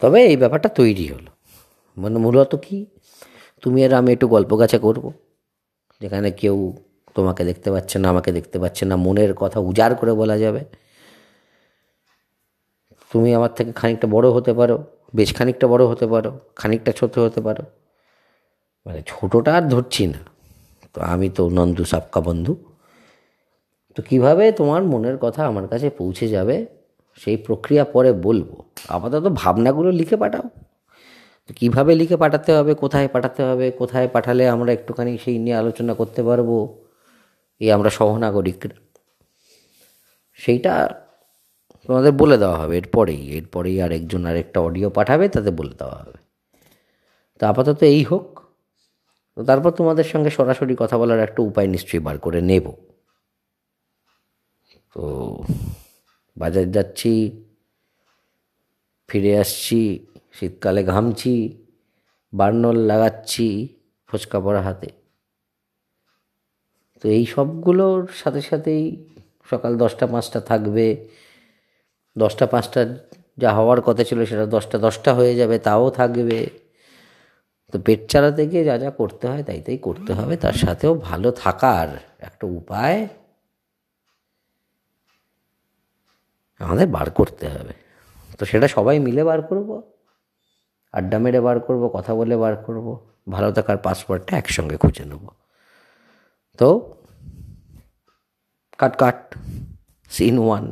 তবে এই ব্যাপারটা তৈরি হলো। মানে মূলত কি? তুমি আর আমি একটু গল্প গাছা করব, যেখানে কেউ তোমাকে দেখতে পাচ্ছে না, আমাকে দেখতে পাচ্ছে না, মনের কথা উজাড় করে বলা যাবে। তুমি আমার থেকে খানিকটা বড় হতে পারো, বেশ খানিকটা বড় হতে পারো, খানিকটা ছোট হতে পারো। মানে ছোটোটা আর ধরছি না। তো আমি তো নন্দু সাপকা বন্ধু। তো কীভাবে তোমার মনের কথা আমার কাছে পৌঁছে যাবে, সেই প্রক্রিয়া পরে বলব। আপাতত ভাবনাগুলো লিখে পাঠাও। তো কীভাবে লিখে পাঠাতে হবে, কোথায় পাঠাতে হবে, কোথায় পাঠালে আমরা একটুখানি সেই নিয়ে আলোচনা করতে পারব, এই আমরা সহনাগরিকরা সেইটা তোমাদের বলে দেওয়া হবে এরপরেই এরপরেই আরেকজন আরেকটা অডিও পাঠাবে, তাতে বলে দেওয়া হবে। তো আপাতত এই হোক। তো তারপর তোমাদের সঙ্গে সরাসরি কথা বলার একটা উপায় নিশ্চয়ই বার করে নেব। তো বাজার যাচ্ছি ফিরে আসছি, শীতকালে ঘামছি, বার্নল লাগাচ্ছি ফোচকা পড়া হাতে। তো এই সবগুলোর সাথে সাথেই সকাল দশটা পাঁচটা থাকবে। দশটা পাঁচটা যা হওয়ার কথা ছিল সেটা দশটা দশটা হয়ে যাবে, তাও থাকবে। তো পেট চালাতে গিয়ে যা যা করতে হয় তাই তাই করতে হবে, তার সাথেও ভালো থাকার একটা উপায় আমাদের বার করতে হবে। তো সেটা সবাই মিলে বার করব, আড্ডা মেরে বার করব, কথা বলে বার করব, ভালো থাকার পাসওয়ার্ডটা একসঙ্গে খুঁজে নেব। তো কাট কাট সিন ওয়ান